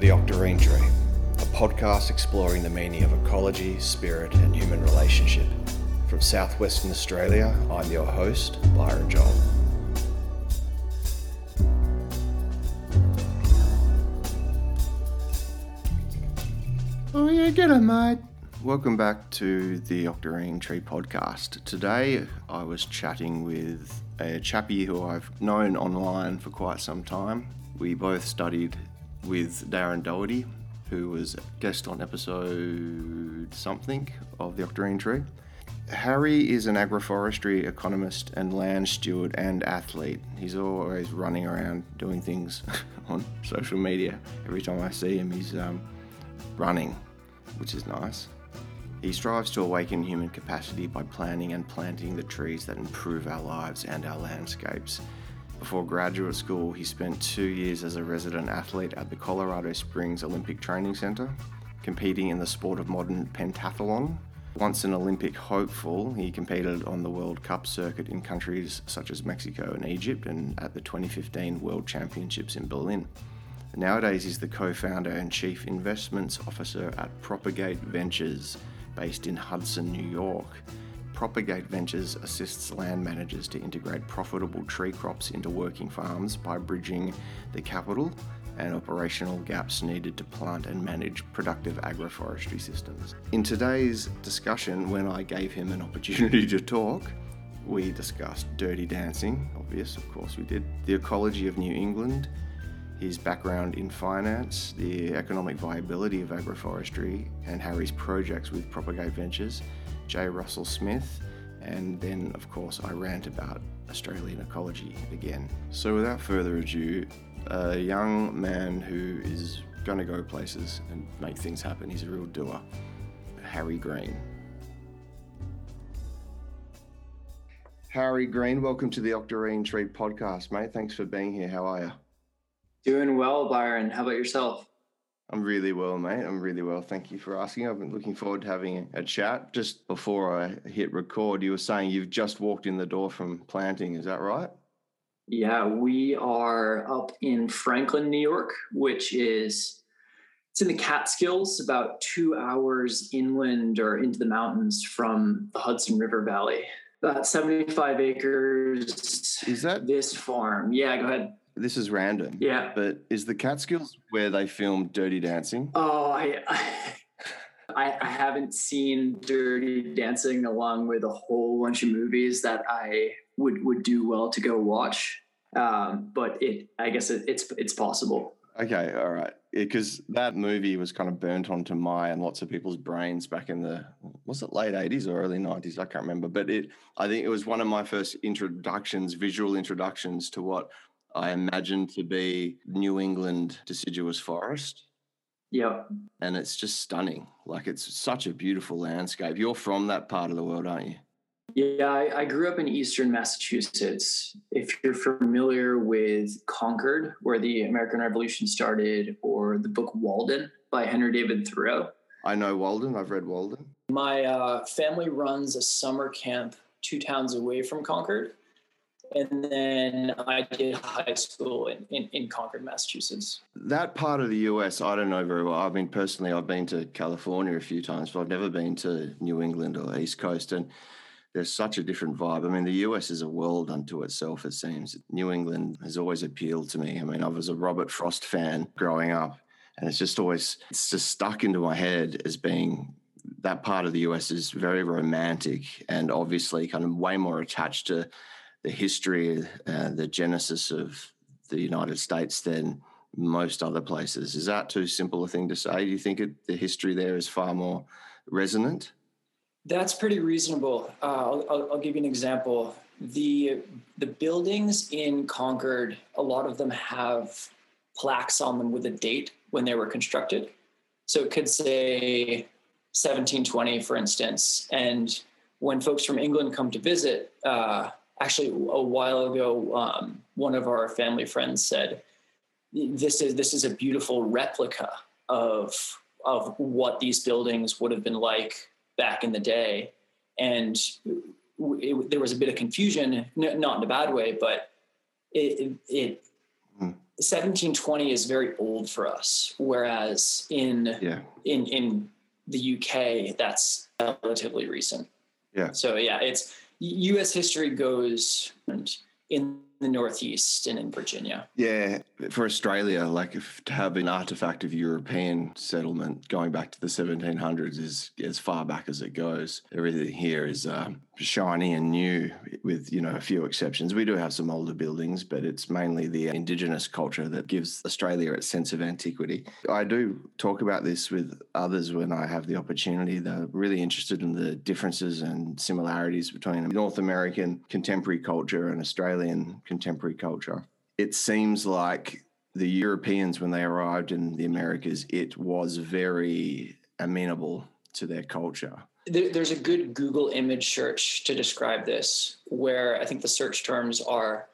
The Octarine Tree, a podcast exploring the meaning of ecology, spirit, and human relationship. From southwestern Australia, I'm your host, Byron Joel. Oh, yeah, get it, mate. Welcome back to the Octarine Tree podcast. Today I was chatting with a chappie who I've known online for quite some time. We both studied with Darren Doherty, who was guest on episode something of the Octarine Tree. Harry is an agroforestry economist and land steward and athlete. He's always running around doing things on social media. Every time I see him, he's um, running, which is nice. He strives to awaken human capacity by planting and planting the trees that improve our lives and our landscapes. Before graduate school, he spent two years as a resident athlete at the Colorado Springs Olympic Training Center, competing in the sport of modern pentathlon. Once an Olympic hopeful, he competed on the World Cup circuit in countries such as Mexico and Egypt and at the 2015 World Championships in Berlin. Nowadays, he's the co founder and chief investments officer at Propagate Ventures, based in Hudson, New York. Propagate Ventures assists land managers to integrate profitable tree crops into working farms by bridging the capital and operational gaps needed to plant and manage productive agroforestry systems. In today's discussion, when I gave him an opportunity to talk, we discussed dirty dancing, obvious, of course we did, the ecology of New England, his background in finance, the economic viability of agroforestry, and Harry's projects with Propagate Ventures, J. Russell Smith, and then, of course, I rant about Australian ecology again. So, without further ado, a young man who is going to go places and make things happen. He's a real doer. Harry Greene. Harry Greene, welcome to the Octarine Tree podcast, mate. Thanks for being here. How are you? Doing well, Byron. How about yourself? I'm really well, mate. I'm really well. Thank you for asking. I've been looking forward to having a chat. Just before I hit record, you were saying you've just walked in the door from planting. Is that right? Yeah, we are up in Franklin, New York, which is it's in the Catskills, about two hours inland or into the mountains from the Hudson River Valley. About 75 acres. Is that this farm? Yeah, go ahead. This is random. Yeah. But is the Catskills where they filmed Dirty Dancing? Oh, I, I, I haven't seen Dirty Dancing along with a whole bunch of movies that I would would do well to go watch. Um, but it, I guess it, it's it's possible. Okay, all right. Because that movie was kind of burnt onto my and lots of people's brains back in the was it late eighties or early nineties? I can't remember. But it, I think it was one of my first introductions, visual introductions to what I imagine to be New England deciduous forest. Yeah. And it's just stunning. Like it's such a beautiful landscape. You're from that part of the world, aren't you? Yeah, I, I, grew up in eastern Massachusetts. If you're familiar with Concord, where the American Revolution started, or the book Walden by Henry David Thoreau. I know Walden. I've read Walden. My uh, family runs a summer camp two towns away from Concord and then I did high school in, in, in, Concord, Massachusetts. That part of the US, I don't know very well. I mean, personally, I've been to California a few times, but I've never been to New England or East Coast. And there's such a different vibe. I mean, the US is a world unto itself, it seems. New England has always appealed to me. I mean, I was a Robert Frost fan growing up, and it's just always, it's just stuck into my head as being that part of the US is very romantic and obviously kind of way more attached to the history, uh, the genesis of the United States than most other places. Is that too simple a thing to say? Do you think it, the history there is far more resonant? That's pretty reasonable. Uh, I'll, I'll, I'll, give you an example. The the buildings in Concord, a lot of them have plaques on them with a date when they were constructed. So it could say 1720, for instance. And when folks from England come to visit, uh, actually a while ago, um, one of our family friends said, "This is this is a beautiful replica of of what these buildings would have been like back in the day," and it, there was a bit of confusion, not in a bad way, but it it 1720 is very old for us, whereas in Yeah. in in the UK that's relatively recent. Yeah. So yeah, it's U.S. history goes in the Northeast and in Virginia. Yeah, for Australia, like if to have an artifact of European settlement going back to the 1700s is as far back as it goes. Everything here is um, shiny and new, with you know a few exceptions. We do have some older buildings, but it's mainly the indigenous culture that gives Australia its sense of antiquity. I do talk about this with others when I have the opportunity. They're really interested in the differences and similarities between North American contemporary culture and Australian contemporary culture. It seems like the Europeans, when they arrived in the Americas, it was very amenable to their culture. There, there's a good Google image search to describe this, where I think the search terms are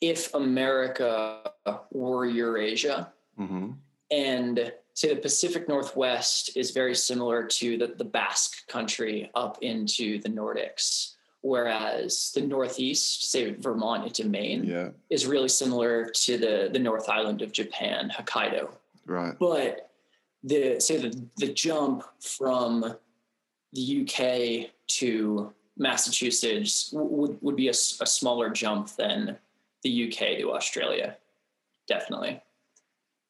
if America were Eurasia, hmm and say the Pacific Northwest is very similar to the, the Basque country up into the Nordics, whereas the Northeast, say Vermont into Maine, Yeah, is really similar to the, the North Island of Japan, Hokkaido. right. But the say the, the jump from the UK to Massachusetts would, would be a smaller jump than the UK to Australia. Definitely.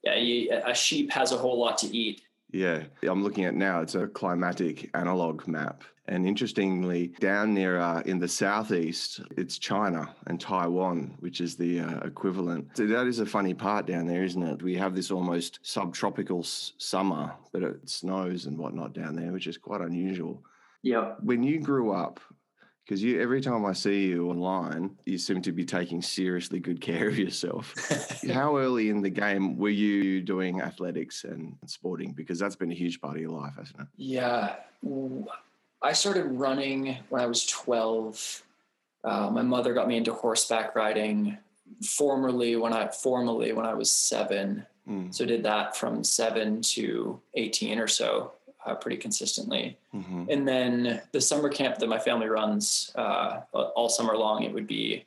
Yeah, you, a sheep has a whole lot to eat. Yeah, I'm looking at now. It's a climatic analog map. And interestingly, down near uh, in the southeast, it's China and Taiwan, which is the uh, equivalent. So that is a funny part down there, isn't it? We have this almost subtropical s- summer, but it snows and whatnot down there, which is quite unusual. Yeah. When you grew up, because you every time I see you online, you seem to be taking seriously good care of yourself. How early in the game were you doing athletics and sporting? Because that's been a huge part of your life, hasn't it? Yeah. I started running when I was 12. Uh, my mother got me into horseback riding formerly when I formally when I was seven. Mm. So did that from seven to 18 or so, uh, pretty consistently. hmm And then the summer camp that my family runs uh, all summer long, it would be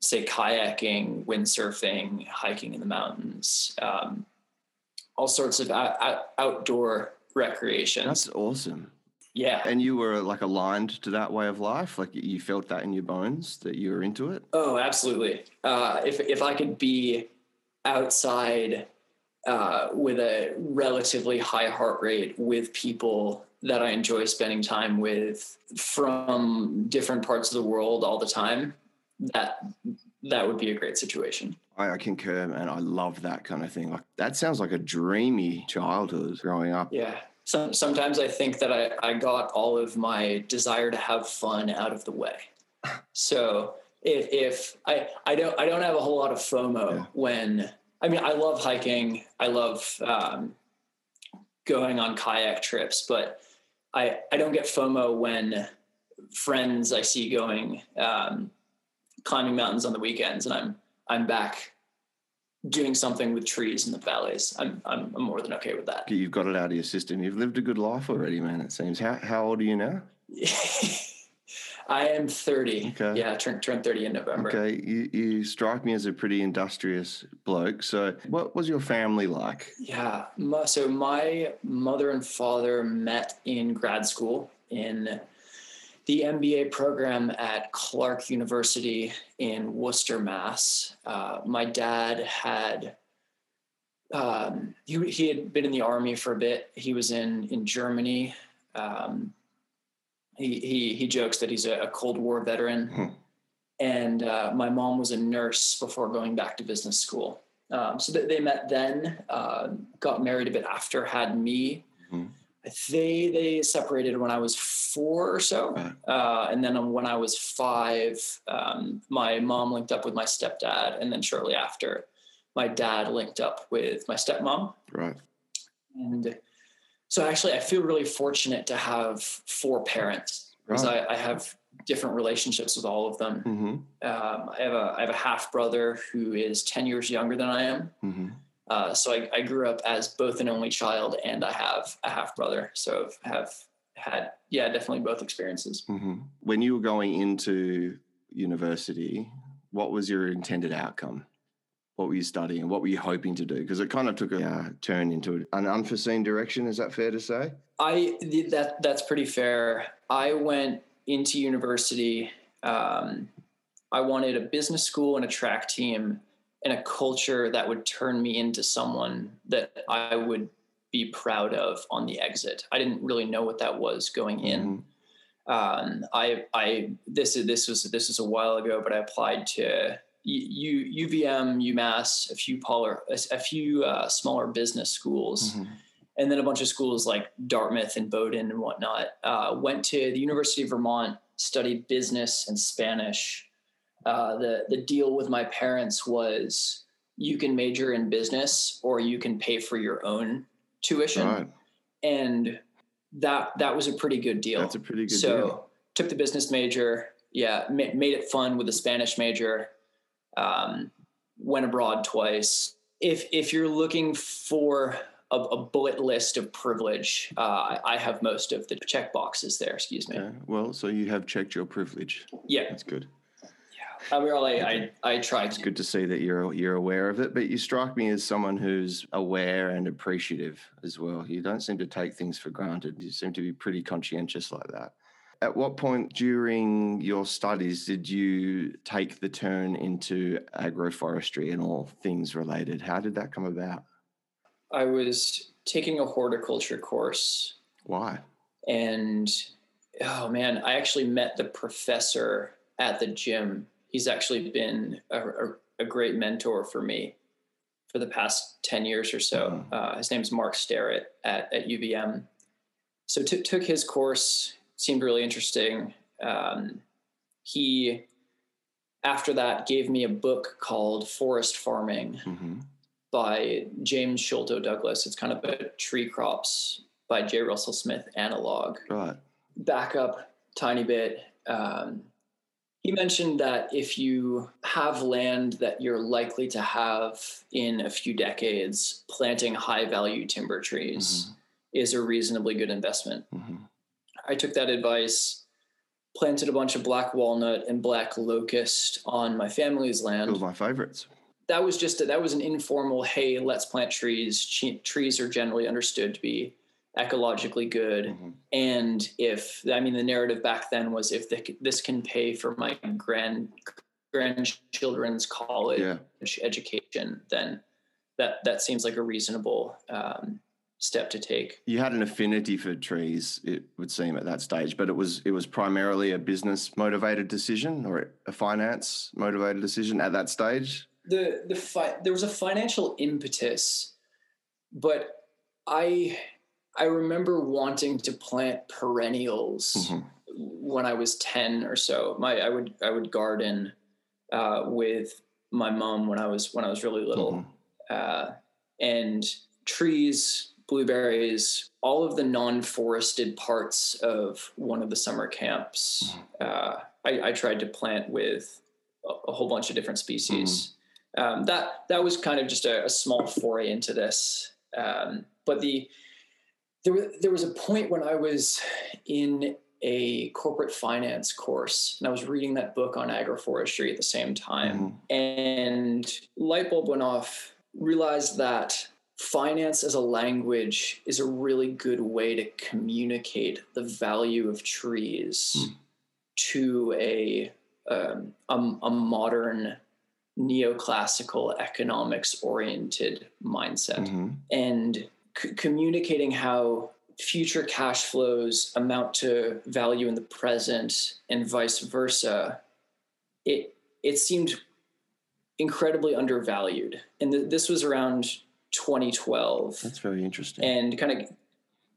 say kayaking, windsurfing, hiking in the mountains, um, all sorts of out, out, outdoor recreation. That's awesome. Yeah. And you were like aligned to that way of life, like you felt that in your bones that you were into it. Oh, absolutely. Uh, if if I could be outside uh, with a relatively high heart rate with people that I enjoy spending time with from different parts of the world all the time, that that would be a great situation. I, I concur, man. I love that kind of thing. Like that sounds like a dreamy childhood growing up. Yeah. Some, sometimes I think that I, I got all of my desire to have fun out of the way. So if, if I, I don't, I don't have a whole lot of FOMO Yeah. when, I mean, I love hiking. I love um, going on kayak trips, but I, I don't get FOMO when friends I see going um, climbing mountains on the weekends and I'm, I'm back doing something with trees in the valleys. I'm, I'm, I'm more than okay with that. You've got it out of your system. You've lived a good life already, man. It seems. How how old are you now? I am 30. Okay. Yeah, turn turned 30 in November. Okay, you, you strike me as a pretty industrious bloke. So, what was your family like? Yeah. My, so my mother and father met in grad school in the MBA program at Clark University in Worcester, Mass. Uh, my dad had um, he he had been in the army for a bit. He was in in Germany. Um, he he he jokes that he's a, a Cold War veteran, Hmm. and uh, my mom was a nurse before going back to business school. Um, so they, they met then, uh, got married a bit after, had me. They they separated when I was four or so, uh, and then when I was five, um, my mom linked up with my stepdad, and then shortly after, my dad linked up with my stepmom. Right. And so actually, I feel really fortunate to have four parents because Right. I, I have different relationships with all of them. Mm-hmm. Um, I have a I have a half brother who is ten years younger than I am. Mm-hmm. Uh, so I, I grew up as both an only child and I have a half brother. So I've have had yeah definitely both experiences. Mm-hmm. When you were going into university, what was your intended outcome? What were you studying? What were you hoping to do? Because it kind of took a uh, turn into an unforeseen direction. Is that fair to say? I that that's pretty fair. I went into university. Um, I wanted a business school and a track team and a culture that would turn me into someone that I would be proud of on the exit. I didn't really know what that was going in. Mm-hmm. Um, I, I, this is, this was, this was a while ago, but I applied to U, UVM, UMass, a few polar, a, few uh, smaller business schools. Mm-hmm. And then a bunch of schools like Dartmouth and Bowdoin and whatnot. Uh, went to the University of Vermont, studied business and Spanish. Uh, the the deal with my parents was you can major in business or you can pay for your own tuition. And that that was a pretty good deal. That's a pretty good so, deal. took the business major. Yeah, ma- made it fun with the Spanish major. Um, went abroad twice. If if you're looking for a, a bullet list of privilege, uh, I have most of the check boxes there. Excuse me. Okay. Well, so you have checked your privilege. Yeah, that's good. I really, I, I try. It's good to see that you're you're aware of it, but you strike me as someone who's aware and appreciative as well. You don't seem to take things for granted. You seem to be pretty conscientious like that. At what point during your studies did you take the turn into agroforestry and all things related? How did that come about? I was taking a horticulture course. Why? And oh man, I actually met the professor at the gym he's actually been a, a, a, great mentor for me for the past 10 years or so. Mm-hmm. Uh, his name's Mark Starrett at, at UVM. So t- took his course, seemed really interesting. Um, he, after that, gave me a book called Forest Farming mm-hmm. by James Sholto Douglas. It's kind of a tree crops by J. Russell Smith analog. Right. Back up tiny bit. Um, he mentioned that if you have land that you're likely to have in a few decades, planting high value timber trees mm-hmm. is a reasonably good investment. Mm-hmm. I took that advice, planted a bunch of black walnut and black locust on my family's land. Two of my favorites. That was just a, that was an informal. Hey, let's plant trees. trees are generally understood to be ecologically good mm-hmm. and if i mean the narrative back then was if the, this can pay for my grand grandchildren's college yeah. education then that that seems like a reasonable um, step to take you had an affinity for trees it would seem at that stage but it was it was primarily a business motivated decision or a finance motivated decision at that stage the the fi- there was a financial impetus but i I remember wanting to plant perennials mm-hmm. when I was 10 or so. My I would I would garden uh, with my mom when I was when I was really little. Mm-hmm. Uh, and trees, blueberries, all of the non-forested parts of one of the summer camps. Mm-hmm. Uh, I, I, tried to plant with a, a whole bunch of different species. Mm-hmm. Um, that that was kind of just a, a small foray into this. Um, but the there, was, there was a point when I was in a corporate finance course and I was reading that book on agroforestry at the same time. Mm-hmm. And light bulb went off, realized that finance as a language is a really good way to communicate the value of trees mm. to a, um, a, a modern neoclassical economics oriented mindset. Mm-hmm. And c- communicating how future cash flows amount to value in the present and vice versa, it it seemed incredibly undervalued. And th- this was around 2012. That's very interesting. And kind of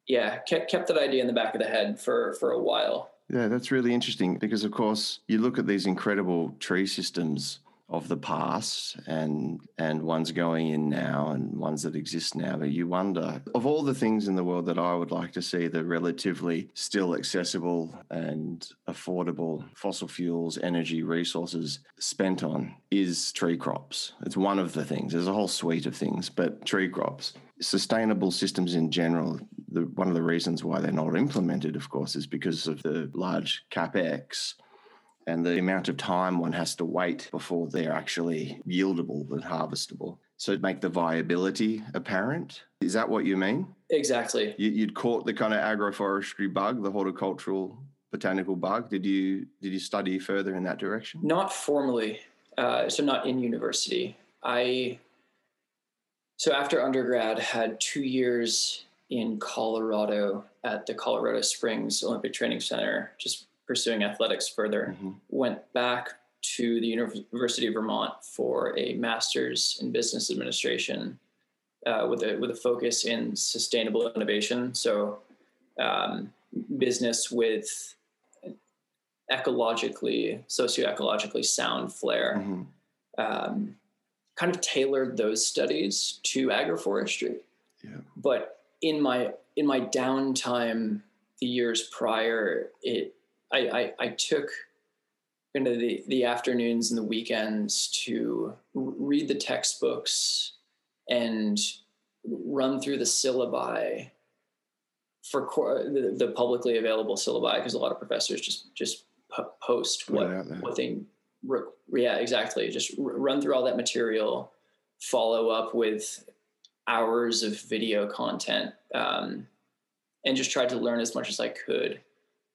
yeah, kept kept that idea in the back of the head for for a while. Yeah, that's really interesting because of course you look at these incredible tree systems of the past and and ones going in now and ones that exist now but you wonder. Of all the things in the world that I would like to see the relatively still accessible and affordable fossil fuels energy resources spent on is tree crops. It's one of the things. There's a whole suite of things but tree crops. Sustainable systems in general the, one of the reasons why they're not implemented of course is because of the large capex and the amount of time one has to wait before they're actually yieldable and harvestable. So make the viability apparent. Is that what you mean? Exactly. You, would caught the kind of agroforestry bug, the horticultural botanical bug. Did you did you study further in that direction? Not formally, uh, so not in university. I so after undergrad had two years in Colorado at the Colorado Springs Olympic Training Center, just pursuing athletics further. Mm-hmm. Went back to the University of Vermont for a master's in business administration uh, with a with a focus in sustainable innovation. So, um, business with ecologically, socioecologically sound flair. Mm-hmm. Um, kind of tailored those studies to agroforestry. Yeah. But in my in my downtime, the years prior, it I, I, I took into the, the afternoons and the weekends to read the textbooks and run through the syllabi for the, the publicly available syllabi because a lot of professors just just post what what they yeah exactly. Just run through all that material follow up with hours of video content um, and just tried to learn as much as I could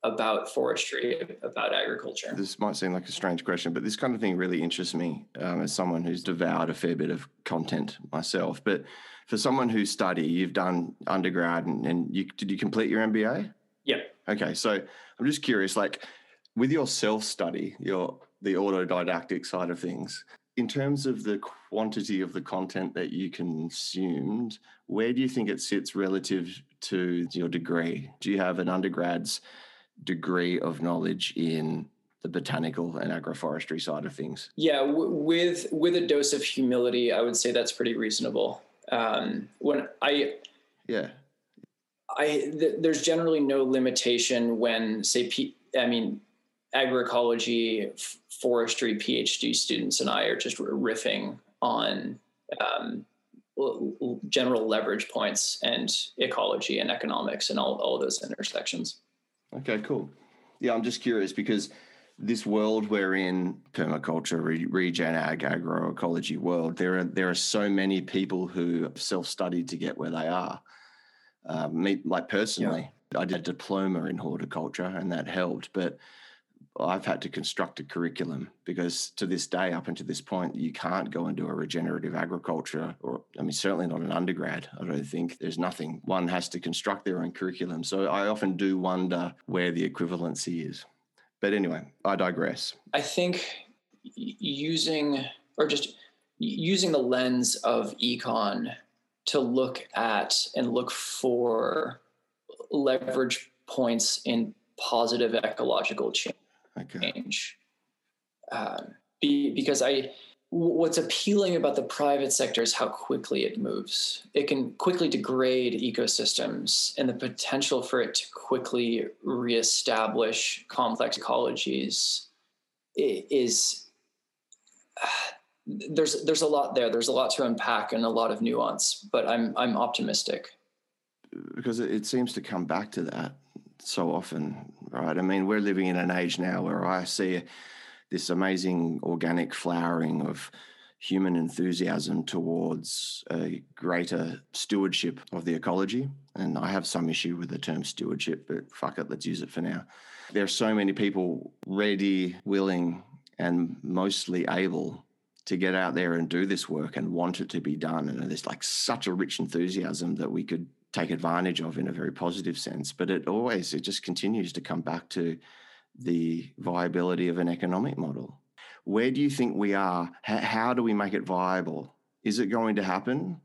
about forestry, about agriculture. This might seem like a strange question, but this kind of thing really interests me um, as someone who's devoured a fair bit of content myself. But for someone who study, you've done undergrad and, and you, did you complete your MBA? Yep. Okay, so I'm just curious, like with your self study, your the autodidactic side of things, in terms of the quantity of the content that you consumed, where do you think it sits relative to your degree? Do you have an undergrad's degree of knowledge in the botanical and agroforestry side of things? Yeah, w- with with a dose of humility, I would say that's pretty reasonable. Um, when I yeah, I th- there's generally no limitation when say P- I mean agroecology, f- forestry PhD students and I are just riffing on um, l- general leverage points and ecology and economics and all all those intersections. Okay, cool. Yeah, I'm just curious because this world we're in, permaculture, re- regen ag, agroecology world, there are there are so many people who self-studied to get where they are. Uh, me, like personally, yeah. I did a diploma in horticulture, and that helped. But I've had to construct a curriculum because to this day, up until this point, you can't go and do a regenerative agriculture, or I mean, certainly not an undergrad. I don't think there's nothing. One has to construct their own curriculum. So I often do wonder where the equivalency is. But anyway, I digress. I think using or just using the lens of econ to look at and look for leverage points in positive ecological change okay. change. Um, be, because I, what's appealing about the private sector is how quickly it moves. It can quickly degrade ecosystems, and the potential for it to quickly reestablish complex ecologies is. Uh, there's there's a lot there. There's a lot to unpack and a lot of nuance, but I'm I'm optimistic because it seems to come back to that so often, right? I mean, we're living in an age now where I see this amazing organic flowering of human enthusiasm towards a greater stewardship of the ecology. And I have some issue with the term stewardship, but fuck it, let's use it for now. There are so many people ready, willing, and mostly able to get out there and do this work and want it to be done. And there's like such a rich enthusiasm that we could take advantage of in a very positive sense. But it always, it just continues to come back to the viability of an economic model. Where do you think we are? How, do we make it viable? Is it going to happen?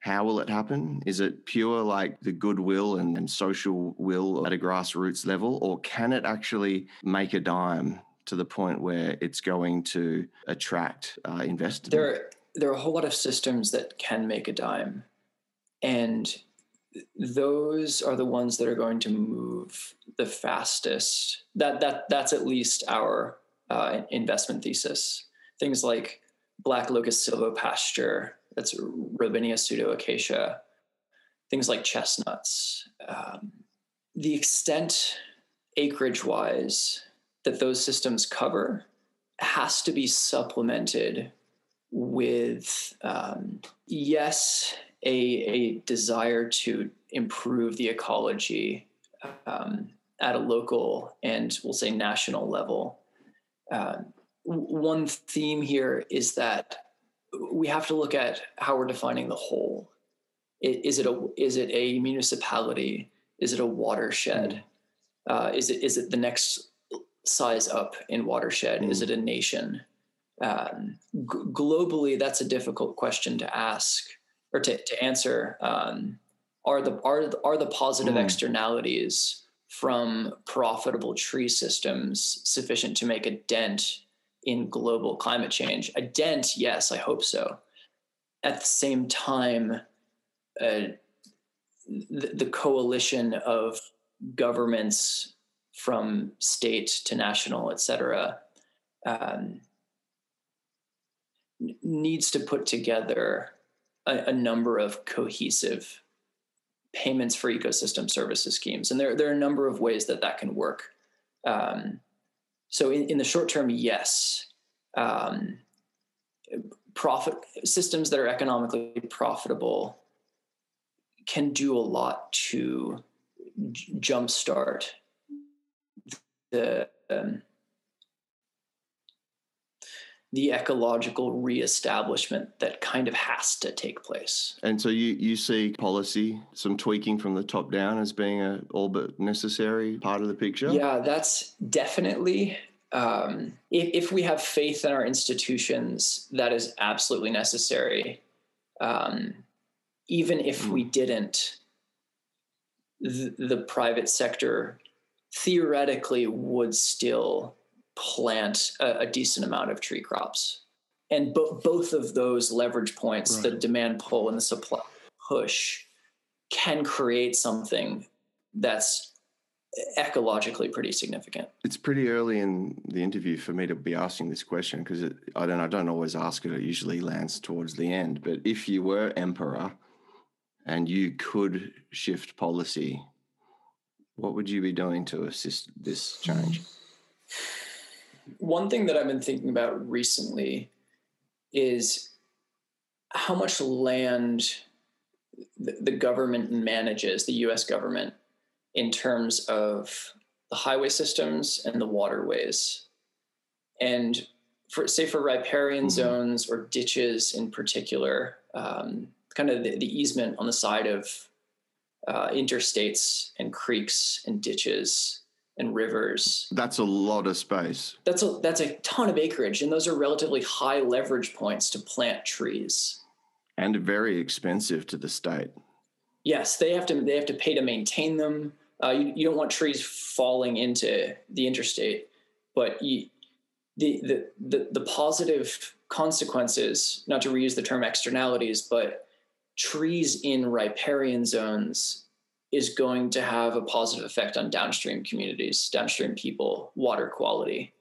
How will it happen? Is it pure like the goodwill and, and social will at a grassroots level, or can it actually make a dime to the point where it's going to attract uh, investors? There, are, there are a whole lot of systems that can make a dime, and those are the ones that are going to move the fastest. That that that's at least our uh, investment thesis. Things like black locust silvopasture, that's Robinia pseudoacacia. Things like chestnuts. Um, the extent acreage wise that those systems cover has to be supplemented with um, yes a, a desire to improve the ecology um, at a local and we'll say national level uh, one theme here is that we have to look at how we're defining the whole is it a is it a municipality is it a watershed mm. uh, is it is it the next size up in watershed? Mm. Is it a nation? Um, g- globally, that's a difficult question to ask or to, to answer. Um, are the are are the positive mm. externalities from profitable tree systems sufficient to make a dent in global climate change? A dent, yes, I hope so. At the same time, uh, the, the coalition of governments from state to national, et cetera, um, needs to put together a, a, number of cohesive payments for ecosystem services schemes. And there, there are a number of ways that that can work. Um, so in, in, the short term, yes. Um, profit systems that are economically profitable can do a lot to jumpstart the um, the ecological reestablishment that kind of has to take place. And so you you see policy, some tweaking from the top down as being a all but necessary part of the picture. Yeah, that's definitely. Um, if, if we have faith in our institutions, that is absolutely necessary. Um, even if we didn't, the, the private sector theoretically would still plant a, a decent amount of tree crops. And bo- both of those leverage points, right. the demand pull and the supply push, can create something that's ecologically pretty significant. It's pretty early in the interview for me to be asking this question because I don't I don't always ask it. It usually lands towards the end. But if you were emperor and you could shift policy what would you be doing to assist this change? One thing that I've been thinking about recently is how much land the government manages, the US government, in terms of the highway systems and the waterways. And for say for riparian mm-hmm. zones or ditches in particular, um, kind of the, the, easement on the side of uh, interstates and creeks and ditches and rivers. That's a lot of space. That's a that's a ton of acreage, and those are relatively high leverage points to plant trees. And very expensive to the state. Yes, they have to they have to pay to maintain them. Uh, you, you don't want trees falling into the interstate, but you, the, the the the positive consequences, not to reuse the term externalities, but trees in riparian zones is going to have a positive effect on downstream communities, downstream people, water quality.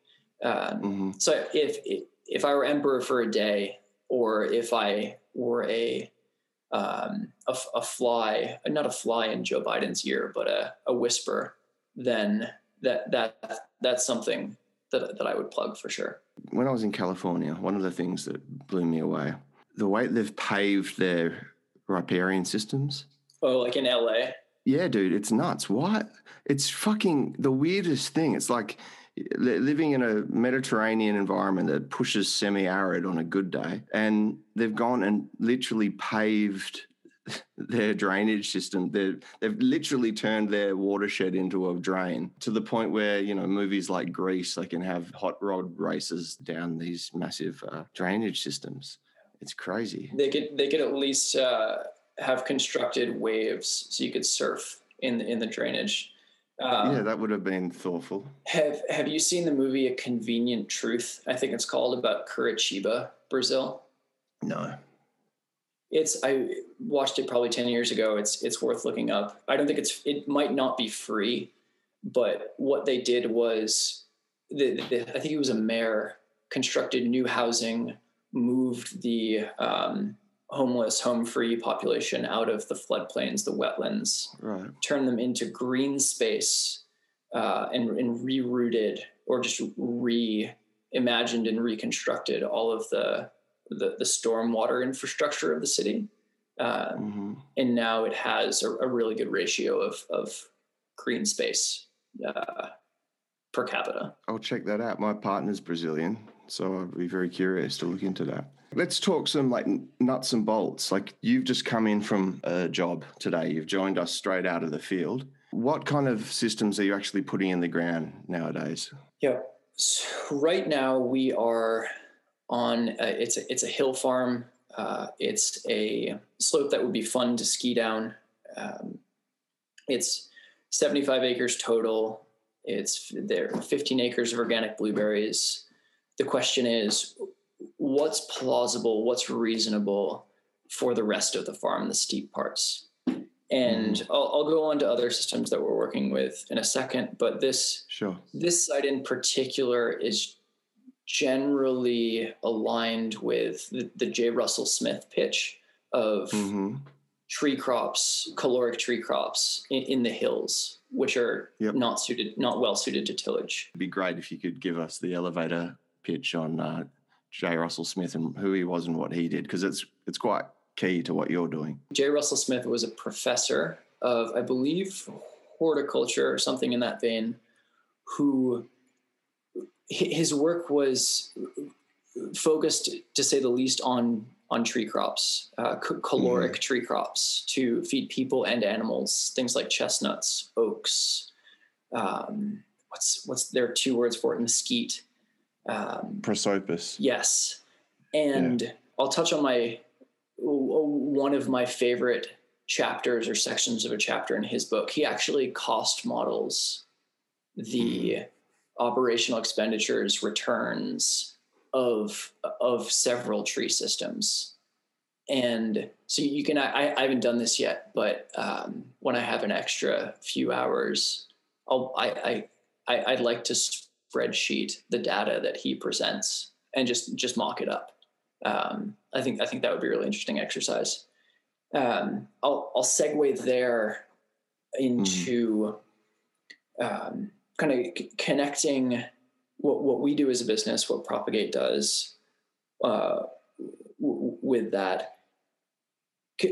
Um, mm-hmm. So if if I were emperor for a day, or if I were a um, a, a, fly, not a fly in Joe Biden's ear, but a, a whisper, then that that that's something that that I would plug for sure. When I was in California, one of the things that blew me away, the way they've paved their riparian systems. Oh, like in LA? Yeah, dude, it's nuts. What? It's fucking the weirdest thing. It's like living in a Mediterranean environment that pushes semi arid on a good day. And they've gone and literally paved their drainage system. They've, they've literally turned their watershed into a drain to the point where, you know, movies like Grease, they can have hot rod races down these massive uh, drainage systems. It's crazy. They could they could at least uh, have constructed waves so you could surf in the, in the drainage. Um, yeah, that would have been thoughtful. Have Have you seen the movie A Convenient Truth? I think it's called about Curitiba, Brazil. No. It's I watched it probably ten years ago. It's it's worth looking up. I don't think it's it might not be free, but what they did was the, the I think it was a mayor constructed new housing moved the um, homeless, home free population out of the floodplains, the wetlands, right. turned them into green space, uh, and, and rerouted or just reimagined and reconstructed all of the the, the stormwater infrastructure of the city. Uh, mm-hmm. And now it has a, a, really good ratio of, of green space uh, per capita. I'll check that out. My partner's Brazilian, so I'd be very curious to look into that. Let's talk some like nuts and bolts. Like you've just come in from a job today. You've joined us straight out of the field. What kind of systems are you actually putting in the ground nowadays? Yeah. So right now we are on a, it's a, it's a hill farm. Uh, it's a slope that would be fun to ski down. Um, it's 75 acres total. It's there 15 acres of organic blueberries. The question is, what's plausible? What's reasonable for the rest of the farm, the steep parts? And mm. I'll, I'll, go on to other systems that we're working with in a second. But this sure. this site in particular is generally aligned with the, the J. Russell Smith pitch of mm-hmm. tree crops, caloric tree crops in, in the hills, which are yep. not suited, not well suited to tillage. It'd be great if you could give us the elevator pitch on uh, J. Russell Smith and who he was and what he did, because it's it's quite key to what you're doing. J. Russell Smith was a professor of, I believe, horticulture or something in that vein, who his work was focused, to say the least, on on tree crops, uh, caloric mm. tree crops to feed people and animals. Things like chestnuts, oaks. Um, what's what's there are two words for it? Mesquite. Um, Prosopis. Yes, and yeah. I'll touch on my one of my favorite chapters or sections of a chapter in his book. He actually cost models the mm operational expenditures returns of of several tree systems and so you can i, I haven't done this yet but um, when i have an extra few hours i'll i i i'd like to spreadsheet the data that he presents and just just mock it up um, i think i think that would be a really interesting exercise um, i'll i'll segue there into mm kind of c- connecting what, what we do as a business, what Propagate does uh, w- with that.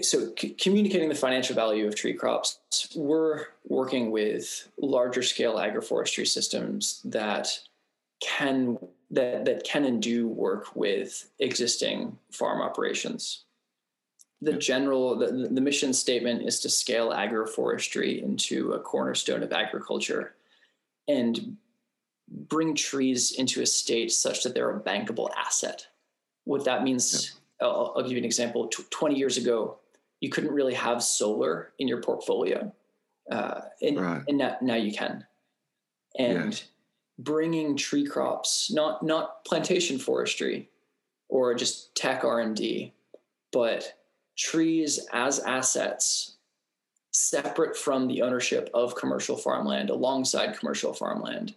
So, c- communicating the financial value of tree crops, we're working with larger scale agroforestry systems that can that that can and do work with existing farm operations. The general the, the mission statement is to scale agroforestry into a cornerstone of agriculture and bring trees into a state such that they're a bankable asset. What that means, yep. I'll, I'll, give you an example. T- 20 years ago, you couldn't really have solar in your portfolio. Uh, and, right. and now, now, you can. And yes. bringing tree crops, not, not plantation forestry or just tech R&D, but trees as assets separate from the ownership of commercial farmland alongside commercial farmland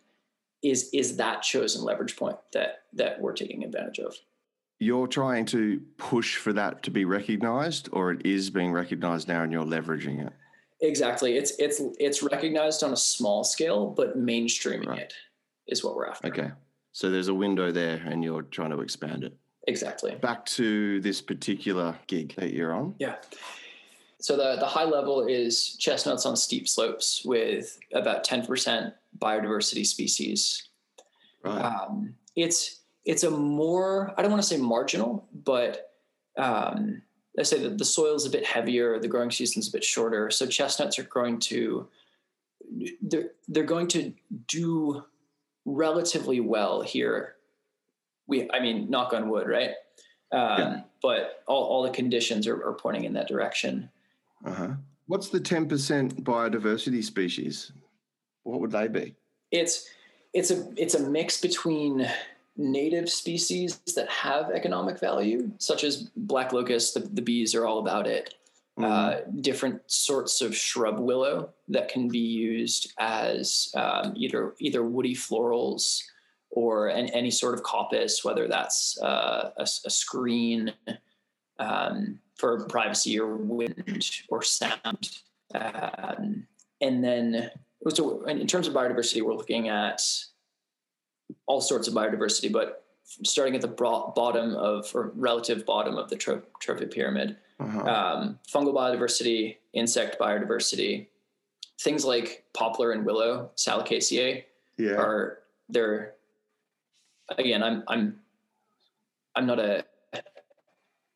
is is that chosen leverage point that that we're taking advantage of you're trying to push for that to be recognized or it is being recognized now and you're leveraging it? Exactly. It's it's it's recognized on a small scale but mainstreaming right. it is what we're after. Okay. So there's a window there and you're trying to expand it. Exactly. Back to this particular gig that you're on. Yeah. So the, the high level is chestnuts on steep slopes with about 10% biodiversity species. Right. Um, it's it's a more I don't want to say marginal, but um, I say that the soil is a bit heavier, the growing season is a bit shorter, so chestnuts are going to they're they're going to do relatively well here. We I mean, knock on wood, right? Um, yeah. But all, all the conditions are, are pointing in that direction. Uh-huh. What's the 10% biodiversity species? What would they be? It's it's a it's a mix between native species that have economic value, such as black locust, the, the bees are all about it. Mm-hmm. Uh, different sorts of shrub willow that can be used as um, either either woody florals or an, any sort of coppice, whether that's uh, a, a, screen, um, for privacy or wind or sound. Um, and then, so in terms of biodiversity, we're looking at all sorts of biodiversity, but starting at the bottom of or relative bottom of the tro- trophy pyramid, uh-huh. um, fungal biodiversity, insect biodiversity, things like poplar and willow, Salicaceae, yeah. are they're again. I'm I'm I'm not a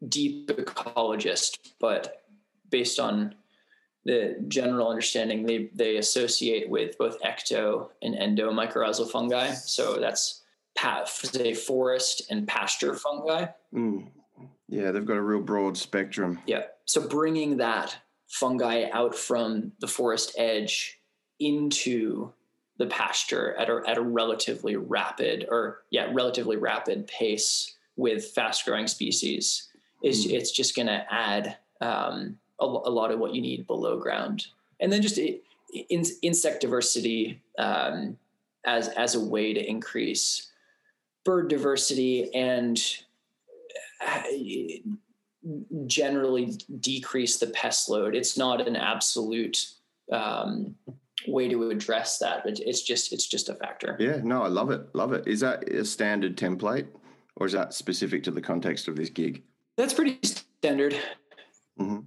deep ecologist, but based on the general understanding, they they associate with both ecto and endo mycorrhizal fungi. So that's say forest and pasture fungi. Mm. Yeah, they've got a real broad spectrum. Yeah. So bringing that fungi out from the forest edge into the pasture at a, at a relatively rapid or yeah relatively rapid pace with fast growing species is mm. it's just going to add um, a, a, lot of what you need below ground and then just in, insect diversity um, as as a way to increase bird diversity and uh, generally decrease the pest load. It's not an absolute um, way to address that, but it's just it's just a factor. Yeah, no, I love it, love it. Is that a standard template, or is that specific to the context of this gig? That's pretty standard. Mm-hmm.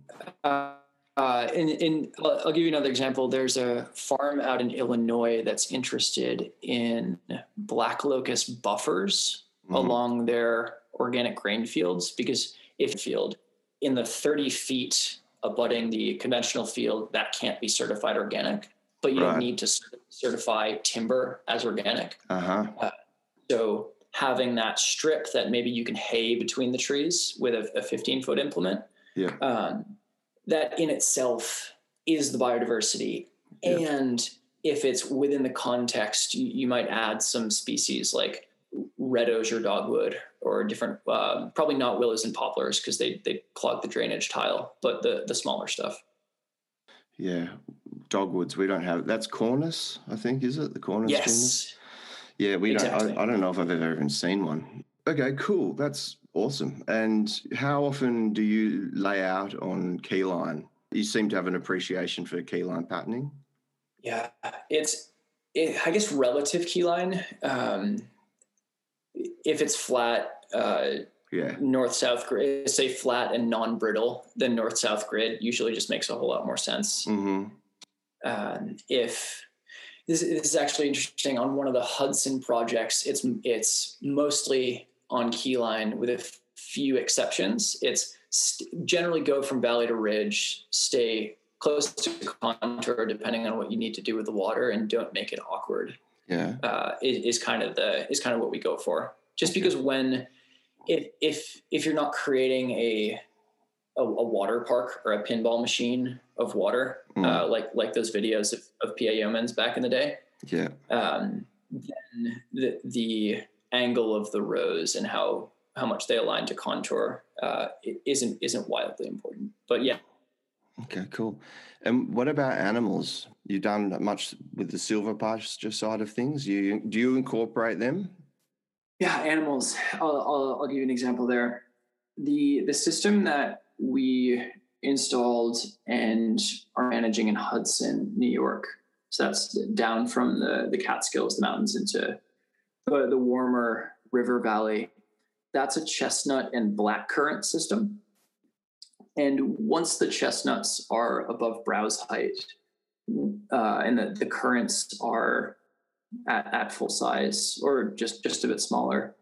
Uh, uh, in, in I'll give you another example. There's a farm out in Illinois that's interested in black locust buffers mm-hmm. along their organic grain fields because if a field in the 30 feet abutting the conventional field that can't be certified organic, but you right. don't need to certify timber as organic. Uh-huh. Uh, so having that strip that maybe you can hay between the trees with a, a 15 foot implement. Yeah. Um, that in itself is the biodiversity. Yeah. And if it's within the context, you, you, might add some species like red osier dogwood or different, uh, probably not willows and poplars because they, they clog the drainage tile, but the, the smaller stuff. Yeah. Dogwoods, we don't have, that's Cornus, I think, is it? The Cornus yes. genus? Yeah, we exactly. don't, I, I don't know if I've ever even seen one. Okay, cool. That's Awesome. And how often do you lay out on keyline? You seem to have an appreciation for keyline patterning. Yeah, it's, it, I guess, relative keyline. Um, if it's flat, uh, yeah, north south grid, say flat and non brittle, then north south grid usually just makes a whole lot more sense. Mm-hmm. Um, if this, this is actually interesting on one of the Hudson projects, it's it's mostly on keyline with a few exceptions. It's st- generally go from valley to ridge, stay close to contour depending on what you need to do with the water, and don't make it awkward. Yeah, uh, is, is kind of the is kind of what we go for. Just okay. because when if if if you're not creating a a, a, water park or a pinball machine of water, mm. uh, like like those videos of, of PA Yeomans back in the day. Yeah. Um, then the the angle of the rows and how how much they align to contour uh, isn't isn't wildly important. But yeah. Okay, cool. And what about animals? You done that much with the silvopasture side of things? You do you incorporate them? Yeah, animals. I'll, I'll, I'll give you an example there. The the system that we installed and are managing in Hudson, New York. So that's down from the the Catskills, the mountains, into the, the warmer river valley, that's a chestnut and black currant system. And once the chestnuts are above browse height uh, and the, the currants are at, at full size or just, just a bit smaller,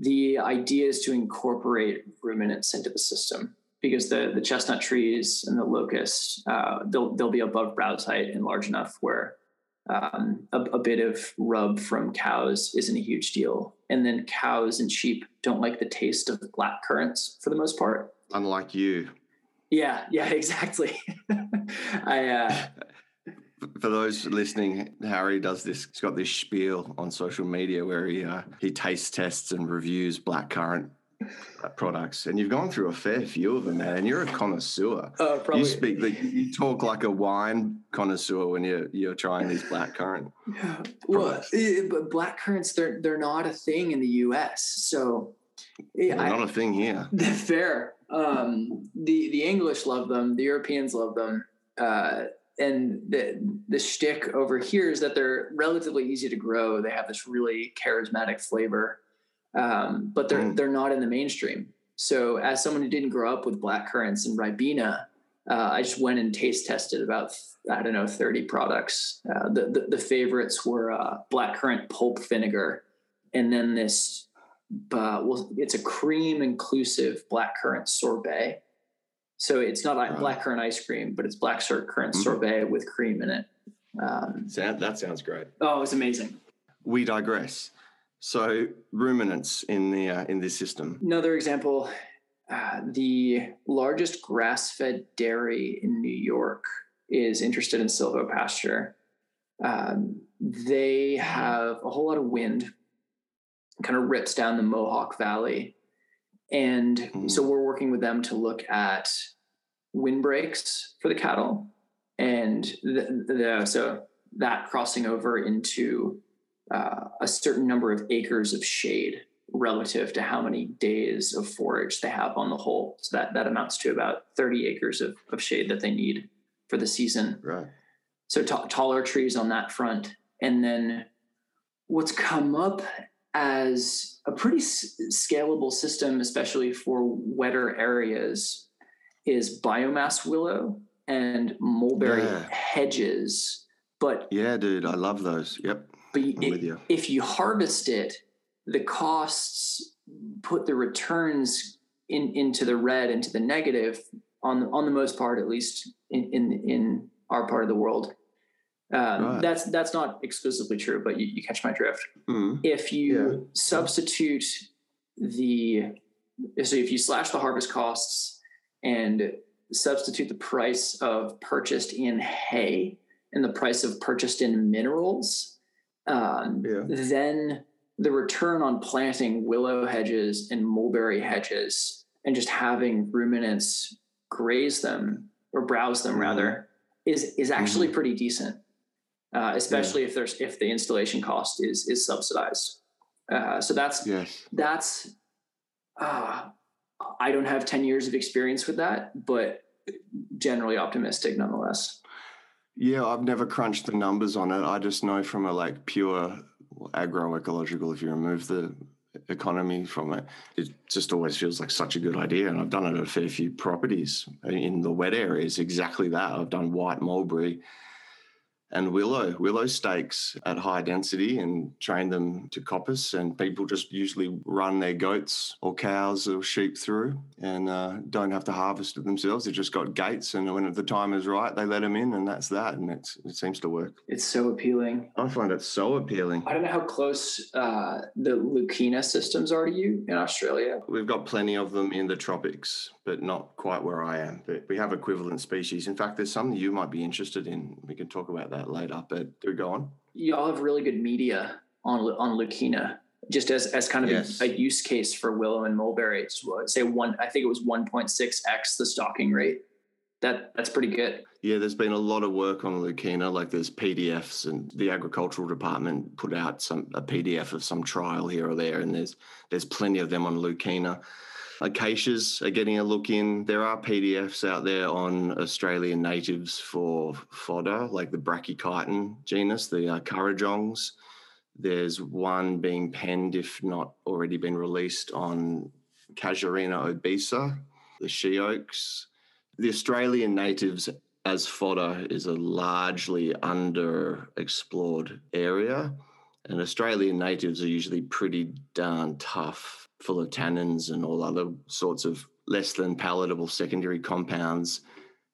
the idea is to incorporate ruminants into the system because the, the chestnut trees and the locusts, uh, they'll, they'll be above browse height and large enough where um, a, a, bit of rub from cows isn't a huge deal. And then cows and sheep don't like the taste of black currants for the most part. Unlike you. Yeah, yeah, exactly. I uh, for those listening, Harry does this. He's got this spiel on social media where he uh, he taste tests and reviews blackcurrant products, and you've gone through a fair few of them, man. You're a connoisseur. Uh, probably. You speak, like, you talk like a wine connoisseur when you're you're trying these black currant. Yeah. Well, but black currants they're they're not a thing in the U.S. So yeah, not a thing here. Fair. Um, the the English love them. The Europeans love them. Uh, and the the shtick over here is that they're relatively easy to grow. They have this really charismatic flavor, um, but they're mm. they're not in the mainstream. So, as someone who didn't grow up with black currants and ribena, uh, I just went and taste tested about I don't know thirty products. Uh, the, the, the favorites were uh, black currant pulp vinegar, and then this. Uh, well, it's a cream inclusive black currant sorbet. So it's not like black currant ice cream, but it's black currant mm-hmm. sorbet with cream in it. Um, that sounds great. Oh, it's amazing. We digress. So ruminants in the uh, in this system. Another example uh, the largest grass fed dairy in New York is interested in silvopasture. Um, they have a whole lot of wind, kind of rips down the Mohawk Valley. And mm. so we're working with them to look at windbreaks for the cattle. And the, the, so that crossing over into uh, a certain number of acres of shade relative to how many days of forage they have on the whole. So that, that amounts to about 30 acres of, of shade that they need for the season. Right. So t- taller trees on that front. And then what's come up as a pretty s- scalable system, especially for wetter areas, is biomass willow and mulberry yeah. hedges. But yeah, dude, I love those. Yep. But you. if you harvest it, the costs put the returns in, into the red, into the negative on on the most part, at least in in, in our part of the world. Um, right. That's that's not exclusively true, but you, you catch my drift. Mm. If you yeah. substitute the so if you slash the harvest costs and substitute the price of purchased in hay and the price of purchased in minerals, um, yeah. then the return on planting willow hedges and mulberry hedges and just having ruminants graze them or browse them mm-hmm. rather is is actually mm-hmm. pretty decent uh, especially yeah. if there's if the installation cost is is subsidized uh, so that's yes. that's uh, i don't have 10 years of experience with that but generally optimistic nonetheless yeah i've never crunched the numbers on it. I just know from a like pure agroecological if you remove the economy from it it just always feels like such a good idea and i've done it at a fair few properties in the wet areas exactly that. I've done white mulberry and willow willow stakes at high density and train them to coppice and people just usually run their goats or cows or sheep through and uh, don't have to harvest it themselves. They've just got gates and when the time is right they let them in and that's that and it seems to work. It's so appealing. I find it so appealing. I don't know how close uh, the leucaena systems are to you in australia. We've got plenty of them in the tropics but not quite where i am but we have equivalent species. In fact there's some that you might be interested in. We can talk about that that later. But do go on. Y'all have really good media on on Leucaena, just as as kind of yes. a, a, use case for Willow and Mulberry. It's say one. I think it was one point six x the stocking rate. That that's pretty good. Yeah, there's been a lot of work on Leucaena. Like there's PDFs, and the agricultural department put out some a PDF of some trial here or there, and there's there's plenty of them on Leucaena. Acacias are getting a look in. There are PDFs out there on Australian natives for fodder, like the Brachychiton genus, the uh. There's one being penned, if not already been released, on Casuarina obesa, the she oaks. The Australian natives as fodder is a largely underexplored area. And Australian natives are usually pretty darn tough full of tannins and all other sorts of less than palatable secondary compounds.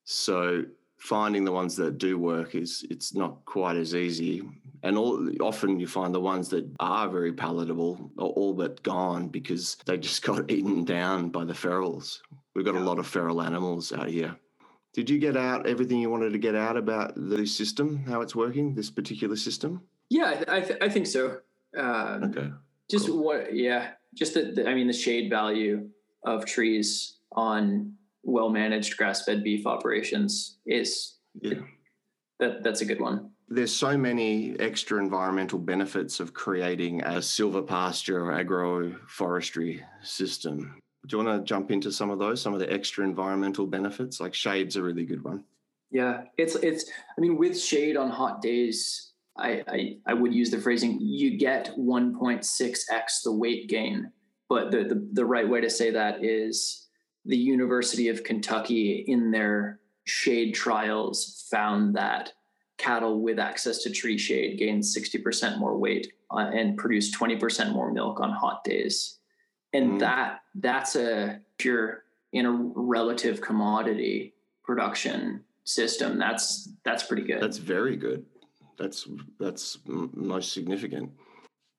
So finding the ones that do work is it's not quite as easy. And all, often you find the ones that are very palatable are all but gone because they just got eaten down by the ferals. We've got a lot of feral animals out here. Did you get out everything you wanted to get out about the system, how it's working, this particular system? Yeah, I, th- I think so. Um, okay. Just cool. what, yeah, just the, the, I mean, the shade value of trees on well managed grass fed beef operations is yeah. that that's a good one. There's so many extra environmental benefits of creating a silvopasture agroforestry system. Do you want to jump into some of those, some of the extra environmental benefits? Like shade's a really good one. Yeah, it's it's. I mean, with shade on hot days, I I, I would use the phrasing you get 1.6x the weight gain, but the, the the right way to say that is the University of Kentucky in their shade trials found that cattle with access to tree shade gained 60% more weight uh, and produced 20% more milk on hot days. And mm. that that's a pure in a relative commodity production system. That's that's pretty good. That's very good that's that's most significant.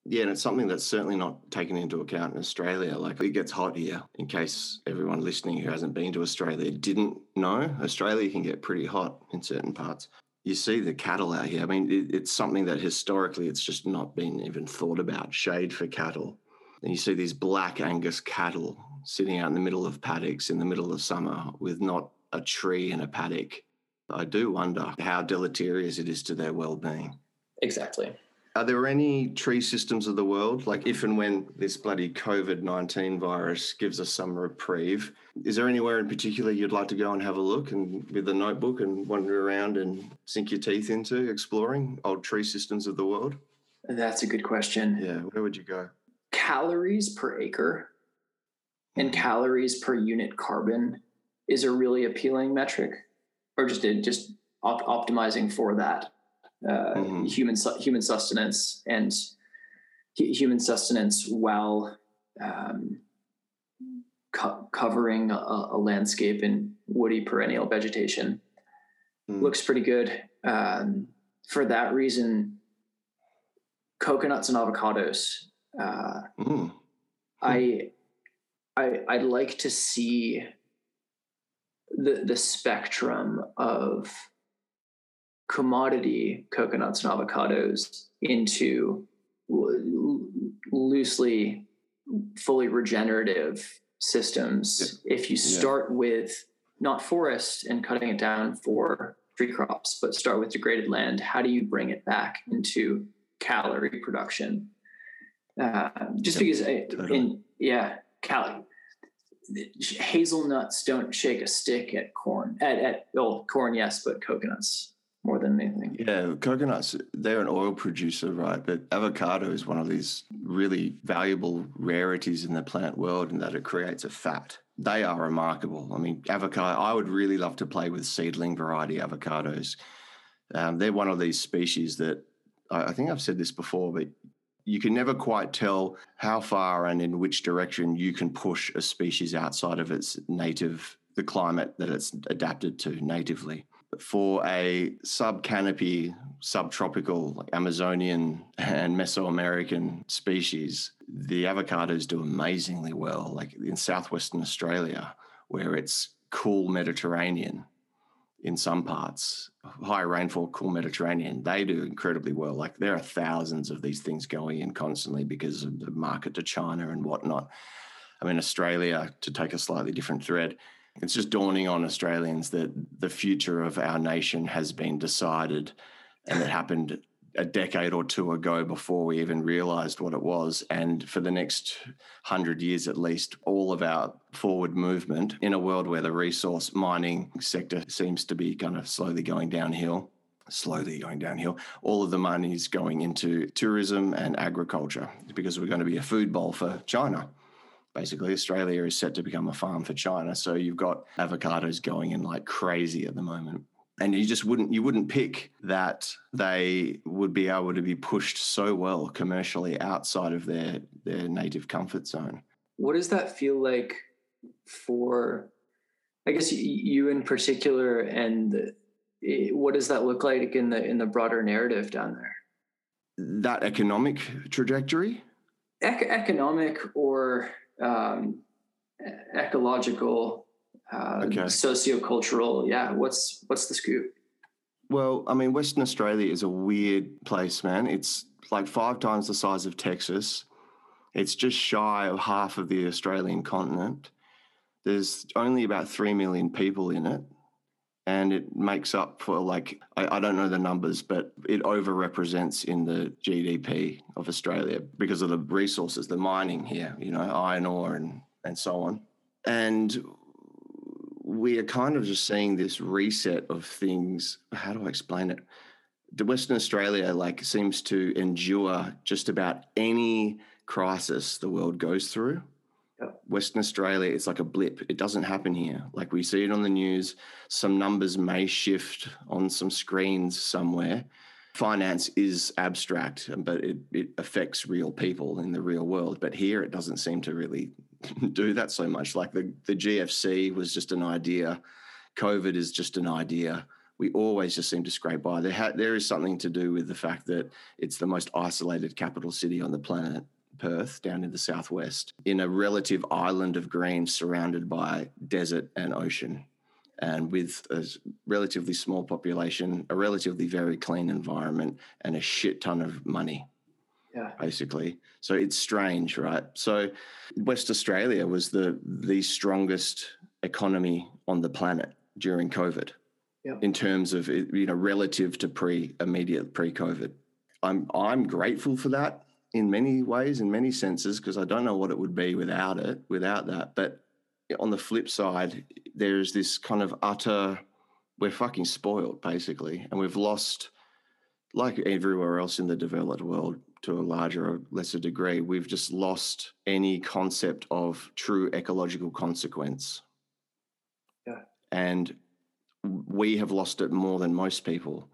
Yeah and it's something that's certainly not taken into account in australia. Like it gets hot here in case everyone listening who hasn't been to australia didn't know. Australia can get pretty hot in certain parts. You see the cattle out here. I mean it, it's something that historically it's just not been even thought about shade for cattle. And you see these black angus cattle sitting out in the middle of paddocks in the middle of summer with not a tree in a paddock I do wonder how deleterious it is to their well-being. Exactly. Are there any tree systems of the world, like if and when this bloody COVID 19 virus gives us some reprieve, is there anywhere in particular you'd like to go and have a look and with a notebook and wander around and sink your teeth into exploring old tree systems of the world? That's a good question. Yeah, where would you go? Calories per acre and mm-hmm. calories per unit carbon is a really appealing metric or just just op- optimizing for that uh, mm-hmm. human su- human sustenance and human sustenance while um, co- covering a, a, landscape in woody perennial vegetation mm. looks pretty good. Um, for that reason, coconuts and avocados. Uh, mm. I I I'd like to see the the spectrum of commodity coconuts and avocados into loosely fully regenerative systems yeah. if you start yeah. with not forest and cutting it down for tree crops but start with degraded land how do you bring it back into calorie production uh, just yeah, because I, in yeah calorie hazelnuts don't shake a stick at corn at, at well corn yes but coconuts more than anything. Yeah coconuts they're an oil producer right? But avocado is one of these really valuable rarities in the plant world in that it creates a fat. They are remarkable. I mean avocado i would really love to play with seedling variety avocados. Um, they're one of these species that I, I think i've said this before but you can never quite tell how far and in which direction you can push a species outside of its native, the climate that it's adapted to natively. For a sub canopy, subtropical, Amazonian and Mesoamerican species, the avocados do amazingly well. Like in southwestern Australia, where it's cool Mediterranean, in some parts, high rainfall, cool Mediterranean, they do incredibly well. Like there are thousands of these things going in constantly because of the market to China and whatnot. I mean, Australia, to take a slightly different thread, it's just dawning on Australians that the future of our nation has been decided and it happened a decade or two ago before we even realized what it was. And for the next hundred years at least, all of our forward movement in a world where the resource mining sector seems to be kind of slowly going downhill. Slowly going downhill. All of the money is going into tourism and agriculture because we're going to be a food bowl for China basically australia is set to become a farm for china so you've got avocados going in like crazy at the moment and you just wouldn't you wouldn't pick that they would be able to be pushed so well commercially outside of their their native comfort zone. What does that feel like for i guess you in particular and what does that look like in the in the broader narrative down there? That economic trajectory? Ec- economic or um, ecological uh, okay. sociocultural. Yeah, what's what's the scoop? Well, I mean, Western Australia is a weird place, man. It's like five times the size of Texas. It's just shy of half of the Australian continent. There's only about 3 million people in it. And it makes up for, like, I, I don't know the numbers, but it overrepresents in the GDP of Australia because of the resources, the mining here, you know, iron ore and, and so on. And we are kind of just seeing this reset of things. How do I explain it? The Western Australia like seems to endure just about any crisis the world goes through. Yep. Western Australia, is like a blip. It doesn't happen here. Like we see it on the news. Some numbers may shift on some screens somewhere. Finance is abstract, but it, it affects real people in the real world. But here, it doesn't seem to really do that so much. Like the, the GFC was just an idea, COVID is just an idea. We always just seem to scrape by. There, ha- there is something to do with the fact that it's the most isolated capital city on the planet. Perth down in the southwest, in a relative island of green surrounded by desert and ocean, and with a relatively small population, a relatively very clean environment, and a shit ton of money. Yeah. Basically. So it's strange, right? So West Australia was the the strongest economy on the planet during COVID Yep. in terms of you know relative to pre immediate pre-COVID. I'm I'm grateful for that in many ways, in many senses, because I don't know what it would be without it, without that. But on the flip side, there's this kind of utter we're fucking spoiled basically, and we've lost like everywhere else in the developed world to a larger or lesser degree, we've just lost any concept of true ecological consequence. Yeah. And we have lost it more than most people.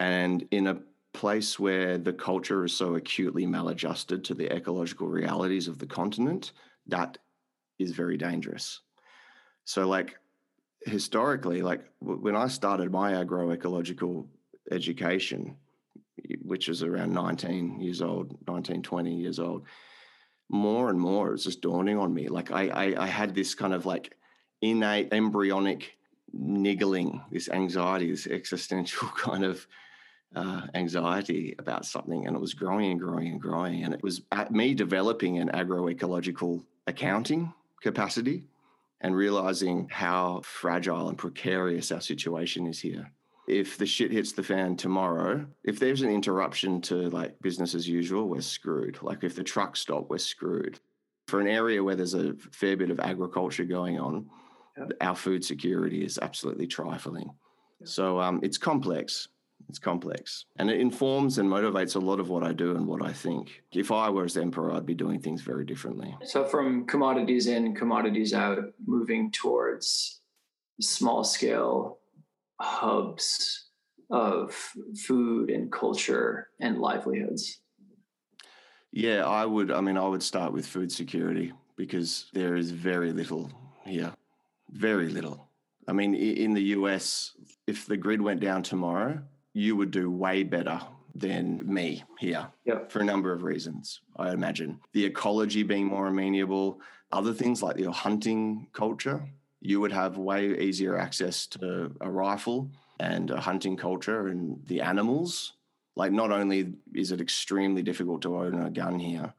And in a place where the culture is so acutely maladjusted to the ecological realities of the continent, that is very dangerous. So, like, historically, like when I started my agroecological education, which was around 19 years old, 19, 20 years old, more and more it's just dawning on me. Like, I, I, I had this kind of like innate embryonic niggling, this anxiety, this existential kind of uh, anxiety about something, and it was growing and growing and growing. And it was at me developing an agroecological accounting capacity and realizing how fragile and precarious our situation is here. If the shit hits the fan tomorrow, if there's an interruption to like business as usual, we're screwed. Like if the trucks stop, we're screwed. For an area where there's a fair bit of agriculture going on, Yep. our food security is absolutely trifling. Yep. So um, it's complex. It's complex. And it informs and motivates a lot of what I do and what I think. If I was emperor, I'd be doing things very differently. So from commodities in, commodities out, moving towards small scale hubs of food and culture and livelihoods. Yeah, I would. I mean, I would start with food security because there is very little here. Very little. I mean, in the US, if the grid went down tomorrow, you would do way better than me here Yep. for a number of reasons, I imagine. The ecology being more amenable, other things like your hunting culture, you would have way easier access to a rifle and a hunting culture and the animals. Like, not only is it extremely difficult to own a gun here,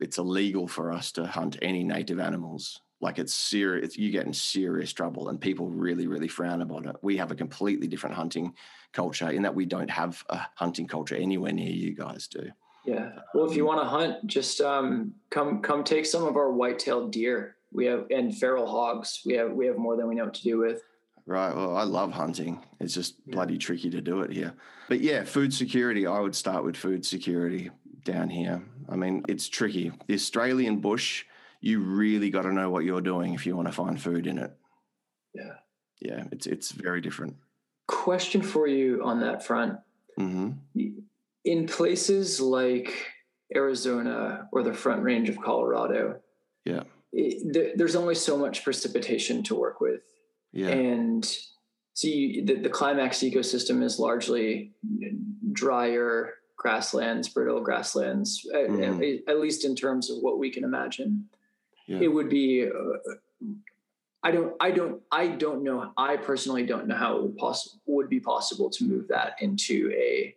it's illegal for us to hunt any native animals. Like, it's serious, you get in serious trouble, and people really, really frown about it. We have a completely different hunting culture in that we don't have a hunting culture anywhere near you guys do. Yeah. Well, if you want to hunt, just um, come come take some of our white-tailed deer. We have and feral hogs. We have we have more than we know what to do with. Right. Well, I love hunting. It's just Yeah. bloody tricky to do it here. But yeah, food security, I would start with food security down here. I mean, it's tricky. The Australian bush, you really got to know what you're doing if you want to find food in it. Yeah. Yeah, it's it's very different. Question for you on that front. hmm In places like Arizona or the Front Range of Colorado, Yeah. it, there, there's only so much precipitation to work with. Yeah. and see the, the climax ecosystem is largely drier grasslands brittle grasslands Mhm. at, at least in terms of what we can imagine Yeah. it would be uh, i don't i don't i don't know i personally don't know how it would possible would be possible to move that into a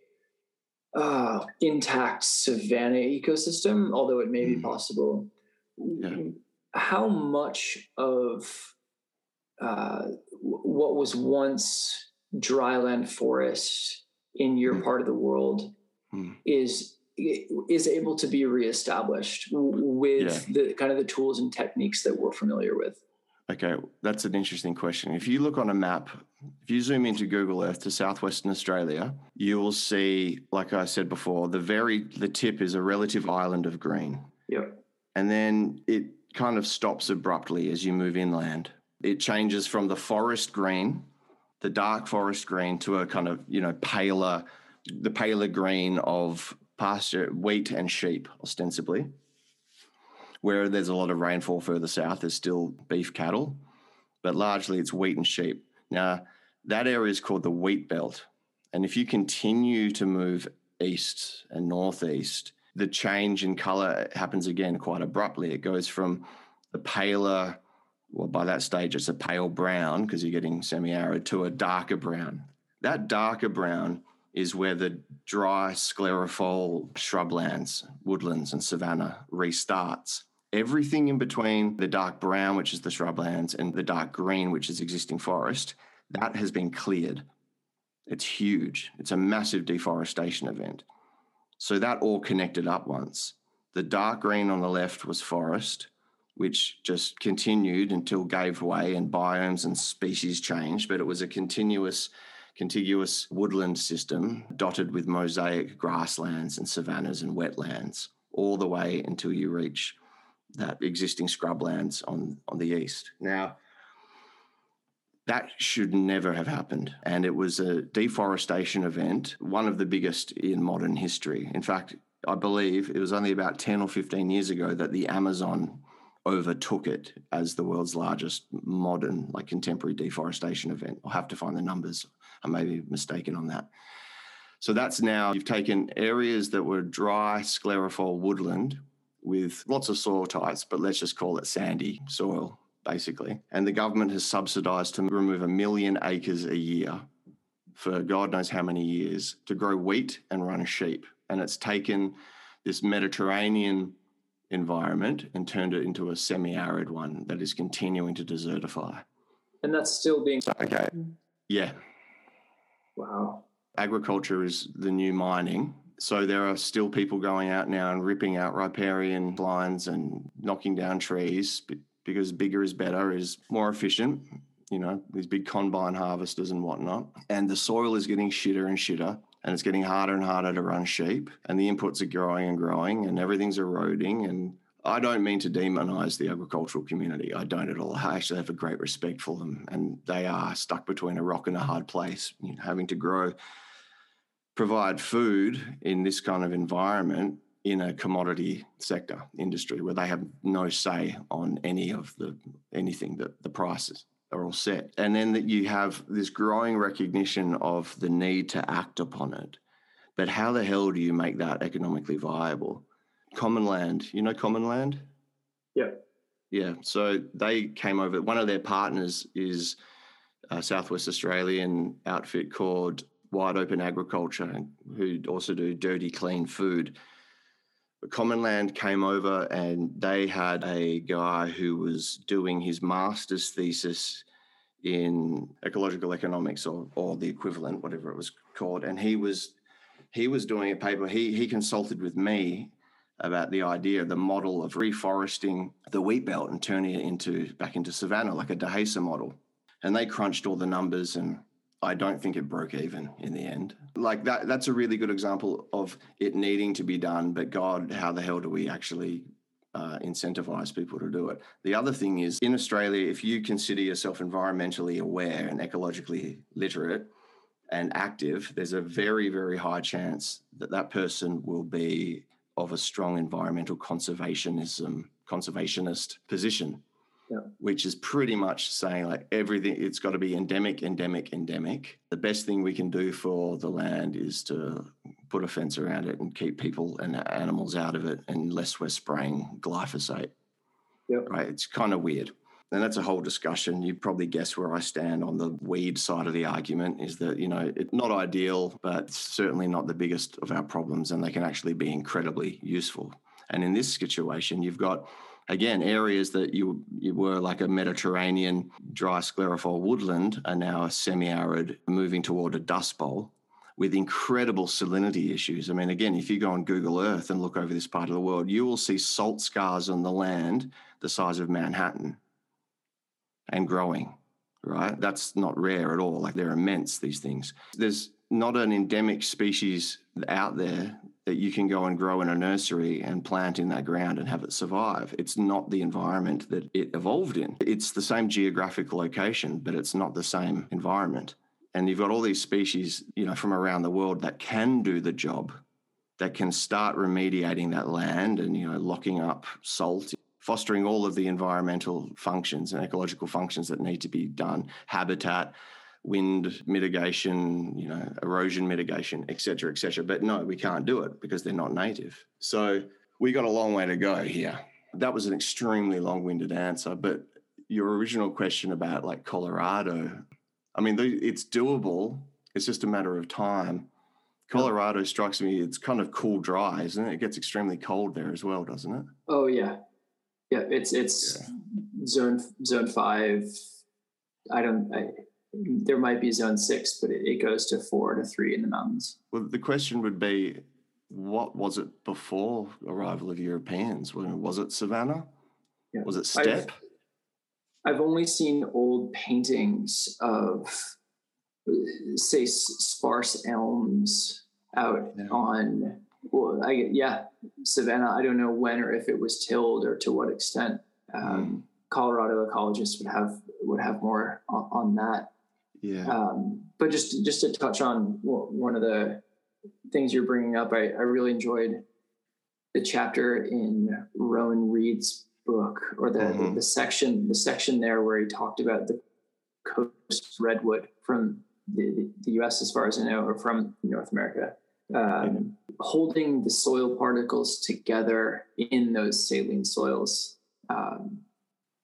uh, intact savanna ecosystem although it may be Mhm. possible Yeah. how much of uh, what was once dryland forest in your Mm. part of the world Mm. is is able to be reestablished with Yeah. the kind of the tools and techniques that we're familiar with. Okay, that's an interesting question. If you look on a map, if you zoom into Google Earth to southwestern Australia, you will see, like I said before, the very the tip is a relative island of green. Yep. And then it kind of stops abruptly as you move inland. It changes from the forest green, the dark forest green, to a kind of, you know, paler, the paler green of pasture, wheat and sheep, ostensibly. Where there's a lot of rainfall further south, there's still beef cattle, but largely it's wheat and sheep. Now, that area is called the wheat belt. And if you continue to move east and northeast, the change in color happens again quite abruptly. It goes from the paler, well, by that stage, it's a pale brown because you're getting semi arid, to a darker brown. That darker brown is where the dry sclerophyll shrublands, woodlands, and savanna restarts. Everything in between the dark brown, which is the shrublands, and the dark green, which is existing forest, that has been cleared. It's huge. It's a massive deforestation event. So that all connected up once. The dark green on the left was forest, which just continued until gave way and biomes and species changed, but it was a continuous contiguous woodland system dotted with mosaic grasslands and savannas and wetlands all the way until you reach that existing scrublands on, on the east. Now, that should never have happened. And it was a deforestation event, one of the biggest in modern history. In fact, I believe it was only about 10 or 15 years ago that the Amazon overtook it as the world's largest modern, like contemporary deforestation event. I'll have to find the numbers. I may be mistaken on that. So that's now you've taken areas that were dry sclerophyll woodland with lots of soil types, but let's just call it sandy soil, basically. And the government has subsidized to remove a million acres a year for God knows how many years to grow wheat and run a sheep. And it's taken this Mediterranean environment and turned it into a semi arid one that is continuing to desertify. And that's still being. Okay. Yeah. Wow. Agriculture is the new mining. So there are still people going out now and ripping out riparian lines and knocking down trees because bigger is better, is more efficient. You know, these big combine harvesters and whatnot. And the soil is getting shitter and shitter and it's getting harder and harder to run sheep and the inputs are growing and growing and everything's eroding and I don't mean to demonize the agricultural community. I don't at all. I actually have a great respect for them, and they are stuck between a rock and a hard place, you know, having to grow, provide food in this kind of environment in a commodity sector industry where they have no say on any of the anything that the prices are all set. And then that you have this growing recognition of the need to act upon it. But how the hell do you make that economically viable? Commonland, you know Commonland? Yeah. Yeah. So they came over. One of their partners is a Southwest Australian outfit called Wide Open Agriculture, who also do dirty, clean food. Commonland came over and they had a guy who was doing his master's thesis in ecological economics or, or the equivalent, whatever it was called. And he was he was doing a paper. He he consulted with me about the idea, the model of reforesting the wheat belt and turning it into back into savanna, like a Dehesa model. And they crunched all the numbers and I don't think it broke even in the end. Like that that's a really good example of it needing to be done, but God, how the hell do we actually uh, incentivize people to do it? The other thing is in Australia, if you consider yourself environmentally aware and ecologically literate and active, there's a very, very high chance that that person will be of a strong environmental conservationism, conservationist position yeah. which is pretty much saying like everything, it's got to be endemic, endemic, endemic. The best thing we can do for the land is to put a fence around it and keep people and animals out of it unless we're spraying glyphosate. Yep. Right. It's kind of weird. And that's a whole discussion. You probably guess where I stand on the weed side of the argument is that, you know, it's not ideal, but certainly not the biggest of our problems. And they can actually be incredibly useful. And in this situation, you've got again, areas that you, you were like a Mediterranean dry sclerophyll woodland are now a semi arid, moving toward a dust bowl with incredible salinity issues. I mean, again, if you go on Google Earth and look over this part of the world, you will see salt scars on the land the size of Manhattan. and growing, right? That's not rare at all. Like they're immense, these things. There's not an endemic species out there that you can go and grow in a nursery and plant in that ground and have it survive. It's not the environment that it evolved in. It's the same geographic location, but it's not the same environment. And you've got all these species, you know, from around the world that can do the job, that can start remediating that land and, you know, locking up salt, fostering all of the environmental functions and ecological functions that need to be done, habitat, wind mitigation, you know, erosion mitigation, et cetera, et cetera. But no, we can't do it because they're not native. So we got a long way to go here. That was an extremely long-winded answer, but your original question about like Colorado, I mean, it's doable. It's just a matter of time. Colorado strikes me, it's kind of cool dry, isn't it? It gets extremely cold there as well, doesn't it? Oh yeah. Yeah, it's it's yeah. zone zone five. I don't I, there might be zone six, but it, it goes to four to three in the mountains. Well, the question would be, what was it before arrival of Europeans? Was it savannah? Yeah. Was it steppe? I've, I've only seen old paintings of, say, sparse elms out yeah. on. Well, I yeah, savannah. I don't know when or if it was tilled or to what extent. Um, mm. Colorado ecologists would have would have more on, on that. Yeah. Um, but just just to touch on one of the things you're bringing up, I, I really enjoyed the chapter in Rowan Reid's book, or the, mm-hmm. the, the section the section there where he talked about the coast redwood from the, the U.S. as far as I know, or from North America, um, holding the soil particles together in those saline soils. Um,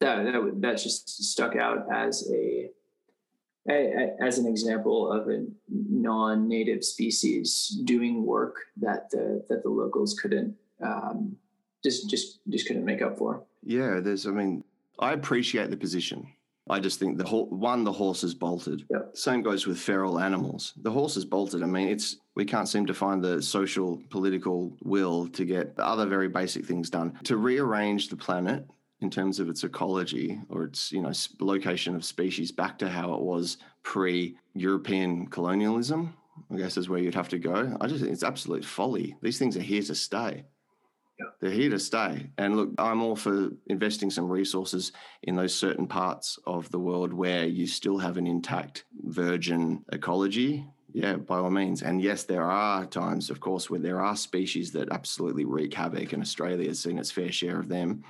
that that that just stuck out as a as an example of a non-native species doing work that the that the locals couldn't um, just just just couldn't make up for. Yeah, there's. I mean, I appreciate the position. I just think the whole one, the horse is bolted. Yep. Same goes with feral animals. The horse is bolted. I mean, it's we can't seem to find the social political will to get other very basic things done to rearrange the planet in terms of its ecology or its you know location of species back to how it was pre-European colonialism. I guess is where you'd have to go. I just think it's absolute folly. These things are here to stay. Yeah. They're here to stay. And look, I'm all for investing some resources in those certain parts of the world where you still have an intact virgin ecology. Yeah, by all means. And yes, there are times, of course, where there are species that absolutely wreak havoc, and Australia has seen its fair share of them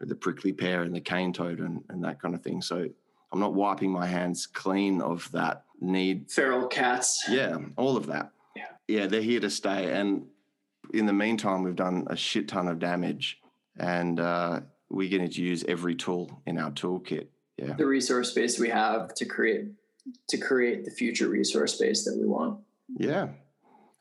the prickly pear and the cane toad and, and that kind of thing. So I'm not wiping my hands clean of that need. Feral cats. Yeah, all of that. Yeah. Yeah, they're here to stay. And in the meantime, we've done a shit ton of damage and uh, we're going to use every tool in our toolkit. Yeah. The resource base we have to create to create the future resource base that we want. Yeah.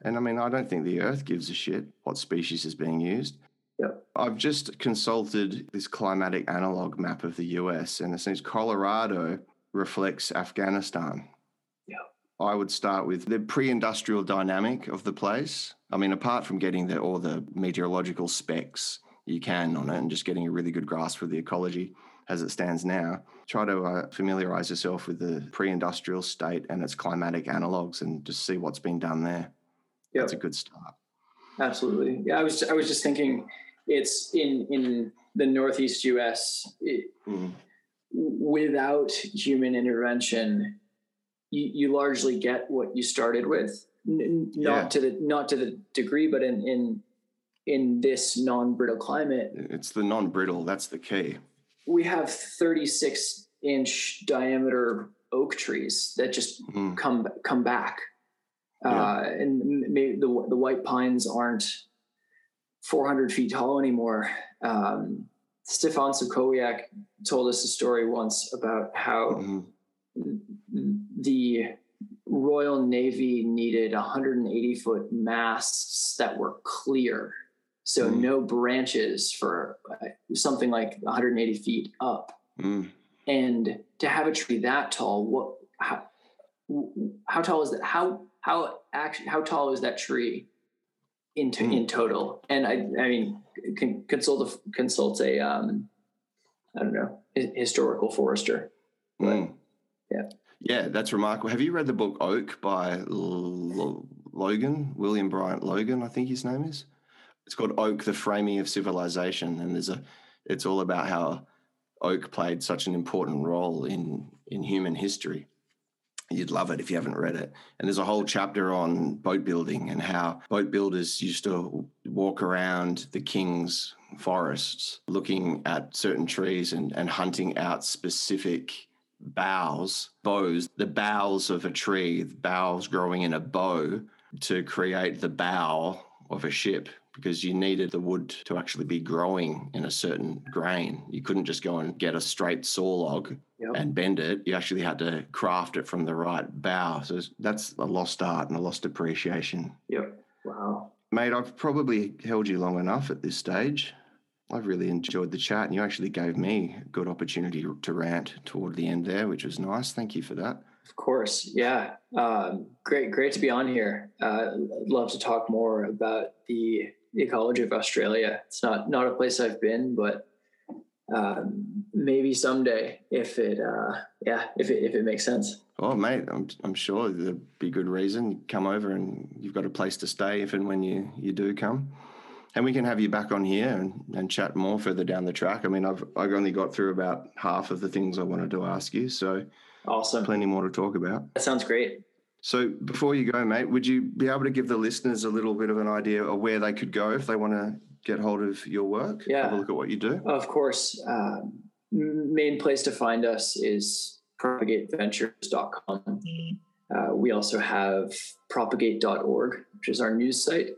And I mean, I don't think the earth gives a shit what species is being used. Yep. I've just consulted this climatic analog map of the US, and it seems Colorado reflects Afghanistan. Yeah. I would start with the pre industrial dynamic of the place. I mean, apart from getting the, all the meteorological specs you can on it and just getting a really good grasp of the ecology as it stands now, try to uh, familiarize yourself with the pre industrial state and its climatic analogs and just see what's been done there. Yep. That's a good start. Absolutely. Yeah, I was I was just thinking it's in in the northeast U.S. It, mm. Without human intervention, you, you, largely get what you started with. N- not yeah. to the not to the degree, but in in in this non-brittle climate, it's the non-brittle. That's the key. We have 36 inch diameter oak trees that just mm. come come back, yeah. uh, and maybe the the white pines aren't 400 feet tall anymore. Um, Stefan Sobkowiak told us a story once about how mm-hmm. the Royal Navy needed 180 foot masts that were clear. So mm. no branches for uh, something like 180 feet up. Mm. And to have a tree that tall, what, how, how tall is that? How, how actually, how tall is that tree? In to, mm. in total. And I, I mean, con- consult a, consult a, um, I don't know, historical forester. Mm. Yeah. Yeah, that's remarkable. Have you read the book Oak by L- Logan, William Bryant Logan, I think his name is? It's called Oak, the Framing of Civilization. And there's a, it's all about how oak played such an important role in, in human history. You'd love it if you haven't read it. And there's a whole chapter on boat building and how boat builders used to walk around the king's forests looking at certain trees and, and hunting out specific boughs, bows, the boughs of a tree, boughs growing in a bow to create the bow of a ship because you needed the wood to actually be growing in a certain grain. You couldn't just go and get a straight saw log yep. and bend it. You actually had to craft it from the right bough. So that's a lost art and a lost appreciation. Yep. Wow. Mate, I've probably held you long enough at this stage. I've really enjoyed the chat, and you actually gave me a good opportunity to rant toward the end there, which was nice. Thank you for that. Of course, yeah, um, great, great to be on here. Uh, love to talk more about the ecology of Australia. It's not not a place I've been, but um, maybe someday if it, uh, yeah, if it if it makes sense. Oh, mate, I'm I'm sure there'd be good reason. Come over, and you've got a place to stay if and when you you do come and we can have you back on here and, and chat more further down the track. I mean, I've I've only got through about half of the things I wanted to ask you, so awesome, plenty more to talk about. That sounds great. So before you go, mate, would you be able to give the listeners a little bit of an idea of where they could go if they want to get hold of your work? Yeah, have a look at what you do. Of course, um, main place to find us is propagateventures.com. Uh, we also have propagate.org, which is our news site.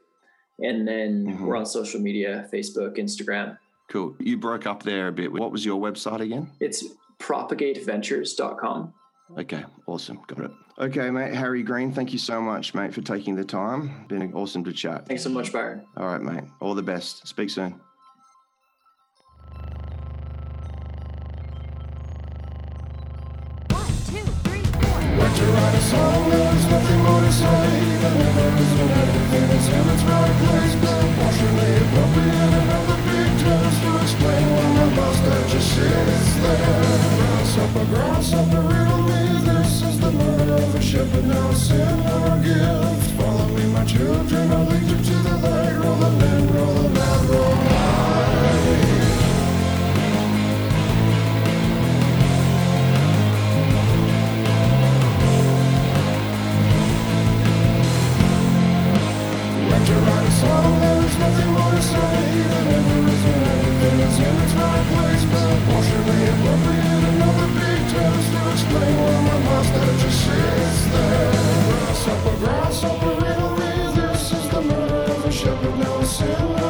And then mm-hmm. we're on social media Facebook, Instagram. Cool. You broke up there a bit. What was your website again? It's propagateventures.com. Okay, awesome. Got it. Okay, mate. Harry Greene, thank you so much, mate, for taking the time. Been awesome to chat. Thanks so much, Byron. All right, mate. All the best. Speak soon. to write a song, there's nothing more to say. The never is when everything is in its right place. But partially appropriate another big test to explain when the mustache just sits there. Grasshopper, grasshopper, shepherd, no send no guilt. Follow me, my children, I'll lead you to the light. Roll the land, roll the land, roll the Song, there is nothing more to say than ever is when everything is in its right place. But what should be appropriate another big test to explain why my mustache is shit? this is the murder of the shepherd, now a sinner.